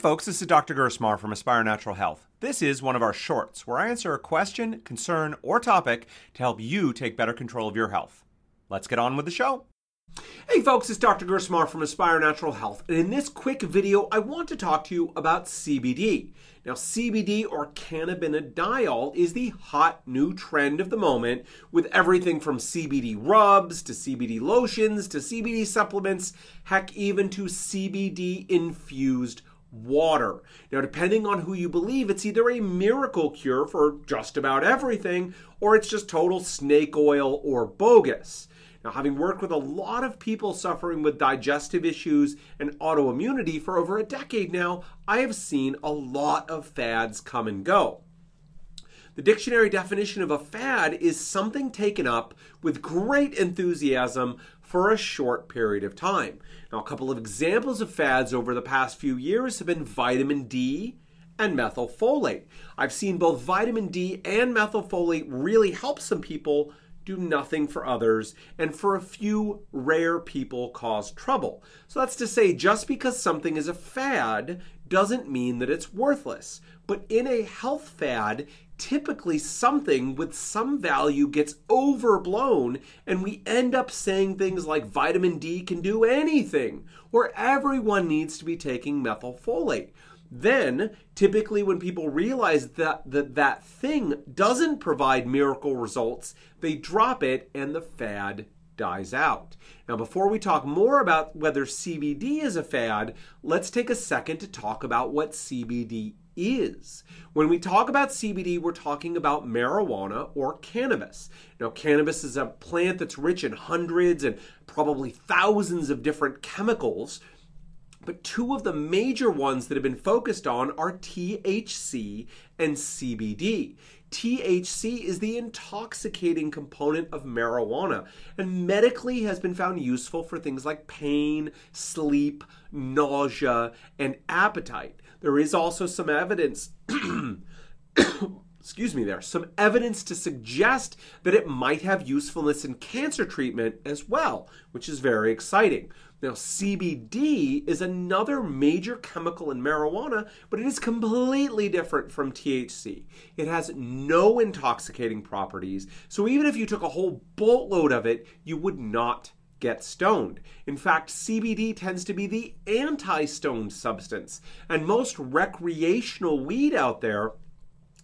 folks, this is Dr. Gersmar from Aspire Natural Health. This is one of our shorts where I answer a question, concern, or topic to help you take better control of your health. Let's get on with the show. Hey folks, it's Dr. Gersmar from Aspire Natural Health, and in this quick video, I want to talk to you about CBD. Now, CBD or cannabidiol is the hot new trend of the moment with everything from CBD rubs to CBD lotions to CBD supplements, heck, even to CBD infused water. Now, depending on who you believe, it's either a miracle cure for just about everything or it's just total snake oil or bogus. Now, having worked with a lot of people suffering with digestive issues and autoimmunity for over a decade now, I have seen a lot of fads come and go. The dictionary definition of a fad is something taken up with great enthusiasm for a short period of time. Now, a couple of examples of fads over the past few years have been vitamin D and methylfolate. I've seen both vitamin D and methylfolate really help some people do nothing for others, and for a few rare people cause trouble. So that's to say, just because something is a fad doesn't mean that it's worthless. But in a health fad, typically something with some value gets overblown, and we end up saying things like vitamin D can do anything, or everyone needs to be taking methylfolate. Then, typically, when people realize that, that that thing doesn't provide miracle results, they drop it and the fad dies out. Now, before we talk more about whether CBD is a fad, let's take a second to talk about what CBD is. When we talk about CBD, we're talking about marijuana or cannabis. Now, cannabis is a plant that's rich in hundreds and probably thousands of different chemicals but two of the major ones that have been focused on are THC and CBD. THC is the intoxicating component of marijuana and medically has been found useful for things like pain, sleep, nausea, and appetite. There is also some evidence excuse me there, some evidence to suggest that it might have usefulness in cancer treatment as well, which is very exciting. Now, CBD is another major chemical in marijuana, but it is completely different from THC. It has no intoxicating properties, so even if you took a whole boatload of it, you would not get stoned. In fact, CBD tends to be the anti stoned substance, and most recreational weed out there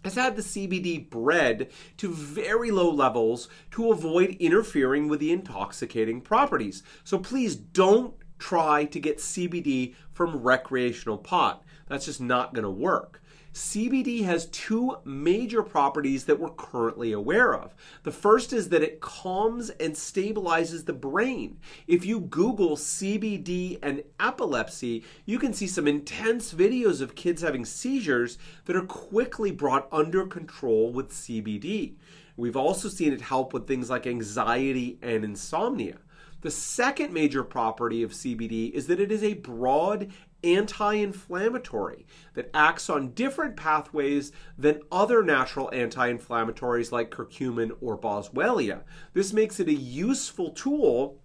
has had the CBD bred to very low levels to avoid interfering with the intoxicating properties. So please don't try to get CBD from recreational pot. That's just not going to work. CBD has two major properties that we're currently aware of. The first is that it calms and stabilizes the brain. If you Google CBD and epilepsy, you can see some intense videos of kids having seizures that are quickly brought under control with CBD. We've also seen it help with things like anxiety and insomnia. The second major property of CBD is that it is a broad anti inflammatory that acts on different pathways than other natural anti inflammatories like curcumin or boswellia. This makes it a useful tool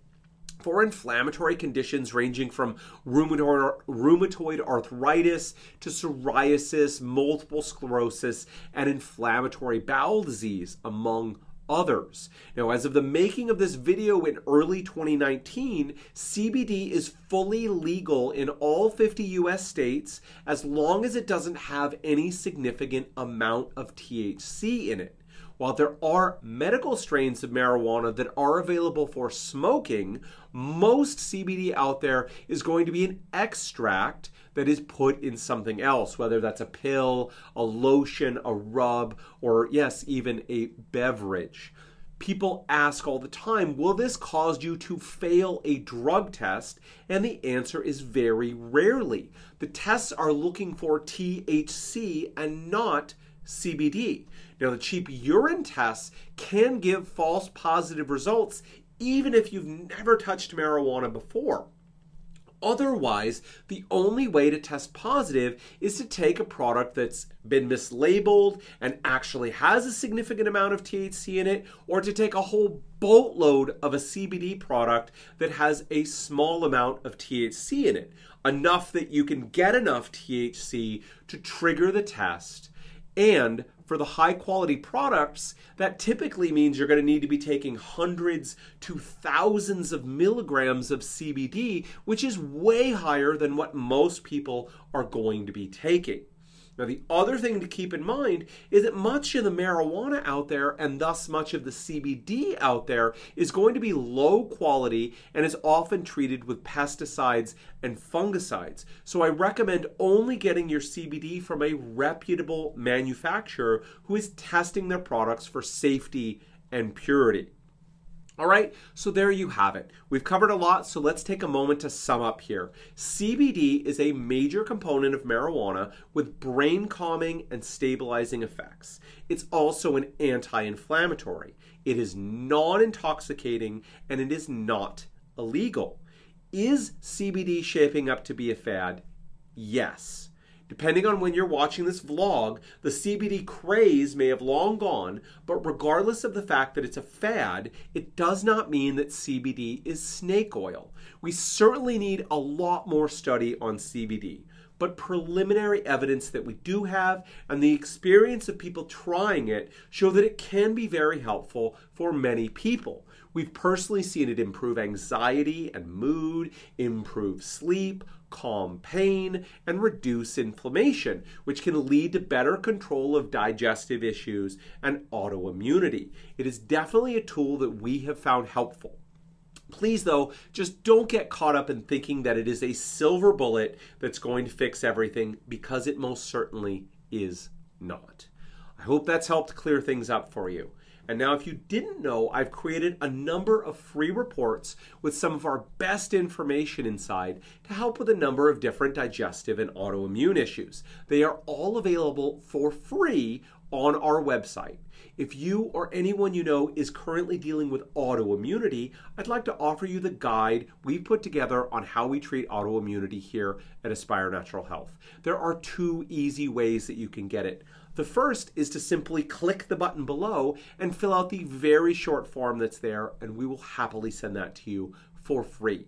for inflammatory conditions ranging from rheumatoid, arthritis to psoriasis, multiple sclerosis, and inflammatory bowel disease, among others. Now, as of the making of this video in early 2019, CBD is fully legal in all 50 US states as long as it doesn't have any significant amount of THC in it. While there are medical strains of marijuana that are available for smoking, most CBD out there is going to be an extract that is put in something else, whether that's a pill, a lotion, a rub, or yes, even a beverage. People ask all the time, will this cause you to fail a drug test? And the answer is very rarely. The tests are looking for THC and not CBD. Now, the cheap urine tests can give false positive results even if you've never touched marijuana before. Otherwise, the only way to test positive is to take a product that's been mislabeled and actually has a significant amount of THC in it, or to take a whole boatload of a CBD product that has a small amount of THC in it. enough that you can get enough THC to trigger the test. And for the high quality products, that typically means you're going to need to be taking hundreds to thousands of milligrams of CBD, which is way higher than what most people are going to be taking. Now, the other thing to keep in mind is that much of the marijuana out there, and thus much of the CBD out there, is going to be low quality and is often treated with pesticides and fungicides. So, I recommend only getting your CBD from a reputable manufacturer who is testing their products for safety and purity. All right, so there you have it. We've covered a lot, so let's take a moment to sum up here. CBD is a major component of marijuana with brain calming and stabilizing effects. It's also an anti inflammatory, it is non intoxicating, and it is not illegal. Is CBD shaping up to be a fad? Yes. Depending on when you're watching this vlog, the CBD craze may have long gone, but regardless of the fact that it's a fad, it does not mean that CBD is snake oil. We certainly need a lot more study on CBD but preliminary evidence that we do have and the experience of people trying it show that it can be very helpful for many people. We've personally seen it improve anxiety and mood, improve sleep, calm pain, and reduce inflammation, which can lead to better control of digestive issues and autoimmunity. It is definitely a tool that we have found helpful. Please, though, just don't get caught up in thinking that it is a silver bullet that's going to fix everything because it most certainly is not. I hope that's helped clear things up for you. And now, if you didn't know, I've created a number of free reports with some of our best information inside to help with a number of different digestive and autoimmune issues. They are all available for free on our website. If you or anyone you know is currently dealing with autoimmunity, I'd like to offer you the guide we've put together on how we treat autoimmunity here at Aspire Natural Health. There are two easy ways that you can get it. The first is to simply click the button below and fill out the very short form that's there, and we will happily send that to you for free.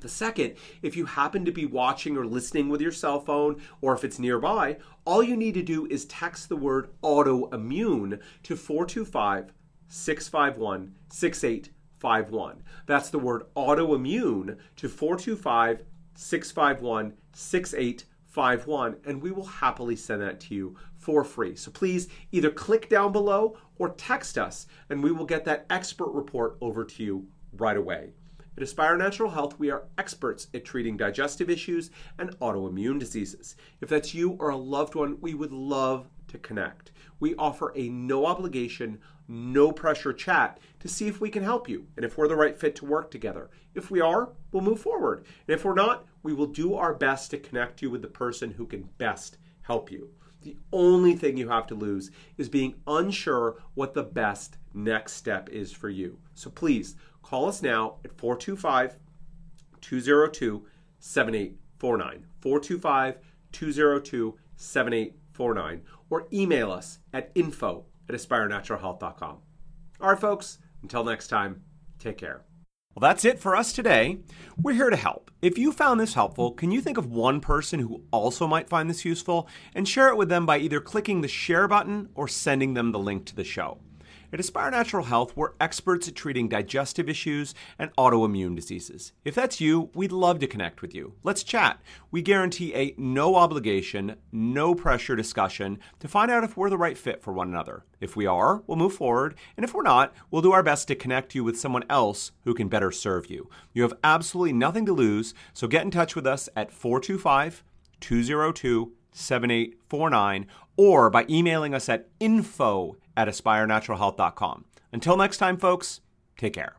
The second, if you happen to be watching or listening with your cell phone, or if it's nearby, all you need to do is text the word autoimmune to 425 651 6851. That's the word autoimmune to 425 651 6851, and we will happily send that to you for free. So please either click down below or text us, and we will get that expert report over to you right away. At Aspire Natural Health, we are experts at treating digestive issues and autoimmune diseases. If that's you or a loved one, we would love to connect. We offer a no obligation, no pressure chat to see if we can help you and if we're the right fit to work together. If we are, we'll move forward. And if we're not, we will do our best to connect you with the person who can best help you. The only thing you have to lose is being unsure what the best next step is for you. So please call us now at 425 202 7849. 425 202 7849. Or email us at info at aspirenaturalhealth.com. All right, folks, until next time, take care. Well, that's it for us today. We're here to help. If you found this helpful, can you think of one person who also might find this useful and share it with them by either clicking the share button or sending them the link to the show? At Aspire Natural Health, we're experts at treating digestive issues and autoimmune diseases. If that's you, we'd love to connect with you. Let's chat. We guarantee a no obligation, no pressure discussion to find out if we're the right fit for one another. If we are, we'll move forward, and if we're not, we'll do our best to connect you with someone else who can better serve you. You have absolutely nothing to lose, so get in touch with us at 425 202 7849 or by emailing us at info at aspirenaturalhealth.com. Until next time, folks, take care.